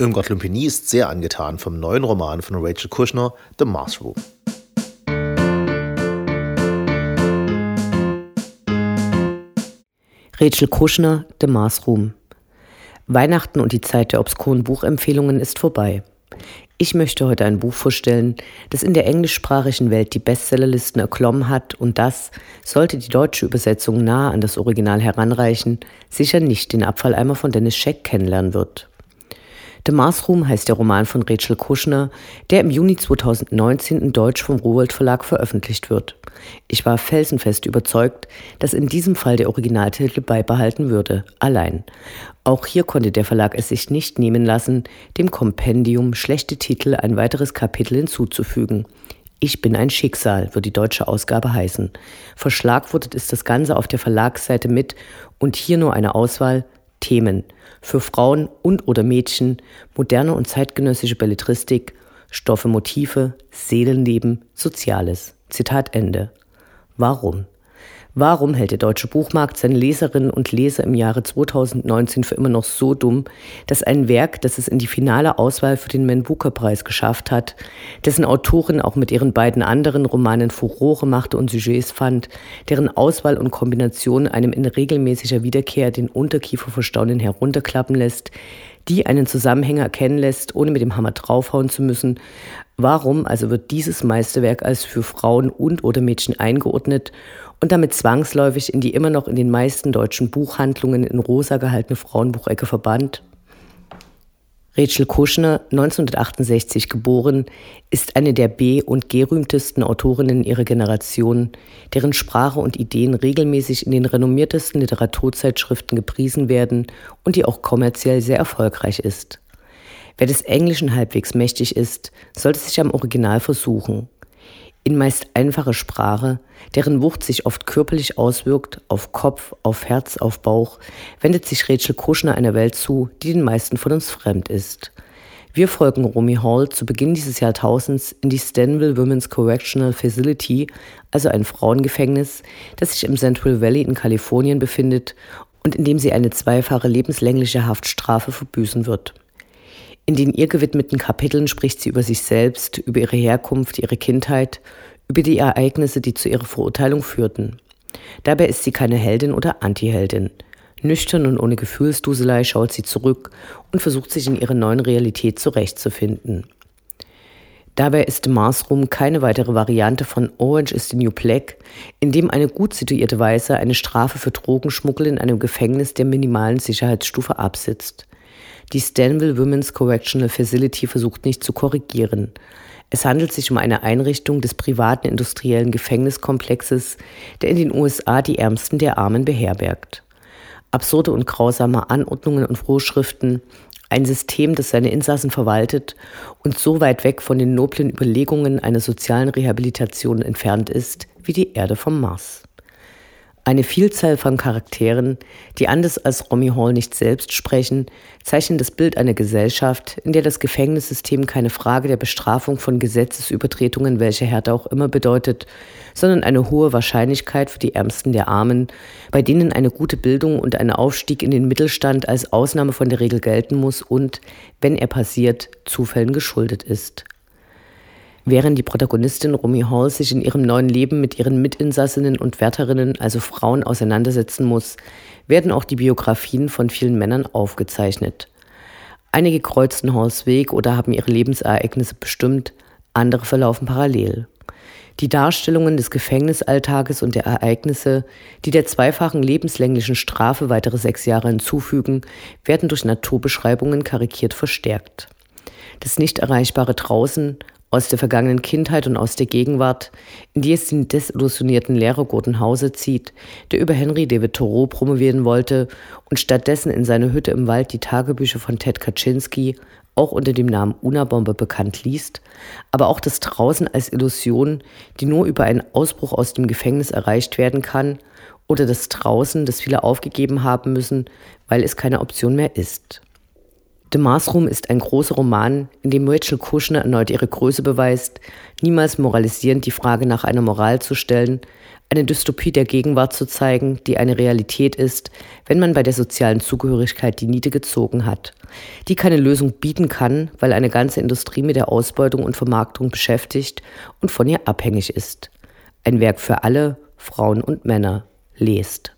Irmgard Lumpini ist sehr angetan vom neuen Roman von Rachel Kushner, The Mars Room. Rachel Kushner, The Mars Room. Weihnachten und die Zeit der obskuren Buchempfehlungen ist vorbei. Ich möchte heute ein Buch vorstellen, das in der englischsprachigen Welt die Bestsellerlisten erklommen hat und das, sollte die deutsche Übersetzung nahe an das Original heranreichen, sicher nicht den Abfalleimer von Dennis Scheck kennenlernen wird. The Mars Room heißt der Roman von Rachel Kushner, der im Juni 2019 in Deutsch vom Rowold Verlag veröffentlicht wird. Ich war felsenfest überzeugt, dass in diesem Fall der Originaltitel beibehalten würde, allein. Auch hier konnte der Verlag es sich nicht nehmen lassen, dem Kompendium schlechte Titel ein weiteres Kapitel hinzuzufügen. Ich bin ein Schicksal, wird die deutsche Ausgabe heißen. Verschlagwortet ist das Ganze auf der Verlagsseite mit und hier nur eine Auswahl Themen für Frauen und oder Mädchen, moderne und zeitgenössische Belletristik, Stoffe, Motive, Seelenleben, Soziales. Zitat Ende. Warum? Warum hält der deutsche Buchmarkt seine Leserinnen und Leser im Jahre 2019 für immer noch so dumm, dass ein Werk, das es in die finale Auswahl für den Man Booker Preis geschafft hat, dessen Autorin auch mit ihren beiden anderen Romanen Furore machte und Sujets fand, deren Auswahl und Kombination einem in regelmäßiger Wiederkehr den Unterkiefer vor herunterklappen lässt, die einen Zusammenhänger erkennen lässt, ohne mit dem Hammer draufhauen zu müssen, Warum also wird dieses Meisterwerk als für Frauen und oder Mädchen eingeordnet und damit zwangsläufig in die immer noch in den meisten deutschen Buchhandlungen in rosa gehaltene Frauenbuchecke verbannt? Rachel Kuschner, 1968 geboren, ist eine der B- und gerühmtesten Autorinnen ihrer Generation, deren Sprache und Ideen regelmäßig in den renommiertesten Literaturzeitschriften gepriesen werden und die auch kommerziell sehr erfolgreich ist. Wer des Englischen halbwegs mächtig ist, sollte sich am Original versuchen. In meist einfacher Sprache, deren Wucht sich oft körperlich auswirkt, auf Kopf, auf Herz, auf Bauch, wendet sich Rachel Kuschner einer Welt zu, die den meisten von uns fremd ist. Wir folgen Romy Hall zu Beginn dieses Jahrtausends in die Stanville Women's Correctional Facility, also ein Frauengefängnis, das sich im Central Valley in Kalifornien befindet und in dem sie eine zweifache lebenslängliche Haftstrafe verbüßen wird. In den ihr gewidmeten Kapiteln spricht sie über sich selbst, über ihre Herkunft, ihre Kindheit, über die Ereignisse, die zu ihrer Verurteilung führten. Dabei ist sie keine Heldin oder Antiheldin. Nüchtern und ohne Gefühlsduselei schaut sie zurück und versucht sich in ihrer neuen Realität zurechtzufinden. Dabei ist Mars Room keine weitere Variante von Orange is the New Black, in dem eine gut situierte Weiße eine Strafe für Drogenschmuggel in einem Gefängnis der minimalen Sicherheitsstufe absitzt. Die Stanville Women's Correctional Facility versucht nicht zu korrigieren. Es handelt sich um eine Einrichtung des privaten industriellen Gefängniskomplexes, der in den USA die Ärmsten der Armen beherbergt. Absurde und grausame Anordnungen und Vorschriften, ein System, das seine Insassen verwaltet und so weit weg von den noblen Überlegungen einer sozialen Rehabilitation entfernt ist wie die Erde vom Mars. Eine Vielzahl von Charakteren, die anders als Romy Hall nicht selbst sprechen, zeichnen das Bild einer Gesellschaft, in der das Gefängnissystem keine Frage der Bestrafung von Gesetzesübertretungen welcher Härte auch immer bedeutet, sondern eine hohe Wahrscheinlichkeit für die Ärmsten der Armen, bei denen eine gute Bildung und ein Aufstieg in den Mittelstand als Ausnahme von der Regel gelten muss und, wenn er passiert, Zufällen geschuldet ist. Während die Protagonistin Romy Hall sich in ihrem neuen Leben mit ihren Mitinsassinnen und Wärterinnen, also Frauen, auseinandersetzen muss, werden auch die Biografien von vielen Männern aufgezeichnet. Einige kreuzten Halls Weg oder haben ihre Lebensereignisse bestimmt, andere verlaufen parallel. Die Darstellungen des Gefängnisalltages und der Ereignisse, die der zweifachen lebenslänglichen Strafe weitere sechs Jahre hinzufügen, werden durch Naturbeschreibungen karikiert verstärkt. Das nicht erreichbare draußen aus der vergangenen Kindheit und aus der Gegenwart, in die es den desillusionierten Lehrer Gordon Hause zieht, der über Henry David Thoreau promovieren wollte und stattdessen in seiner Hütte im Wald die Tagebücher von Ted Kaczynski, auch unter dem Namen Unabombe bekannt liest, aber auch das Draußen als Illusion, die nur über einen Ausbruch aus dem Gefängnis erreicht werden kann, oder das Draußen, das viele aufgegeben haben müssen, weil es keine Option mehr ist. The Mars Room ist ein großer Roman, in dem Rachel Kushner erneut ihre Größe beweist, niemals moralisierend die Frage nach einer Moral zu stellen, eine Dystopie der Gegenwart zu zeigen, die eine Realität ist, wenn man bei der sozialen Zugehörigkeit die Niete gezogen hat, die keine Lösung bieten kann, weil eine ganze Industrie mit der Ausbeutung und Vermarktung beschäftigt und von ihr abhängig ist. Ein Werk für alle, Frauen und Männer. Lest.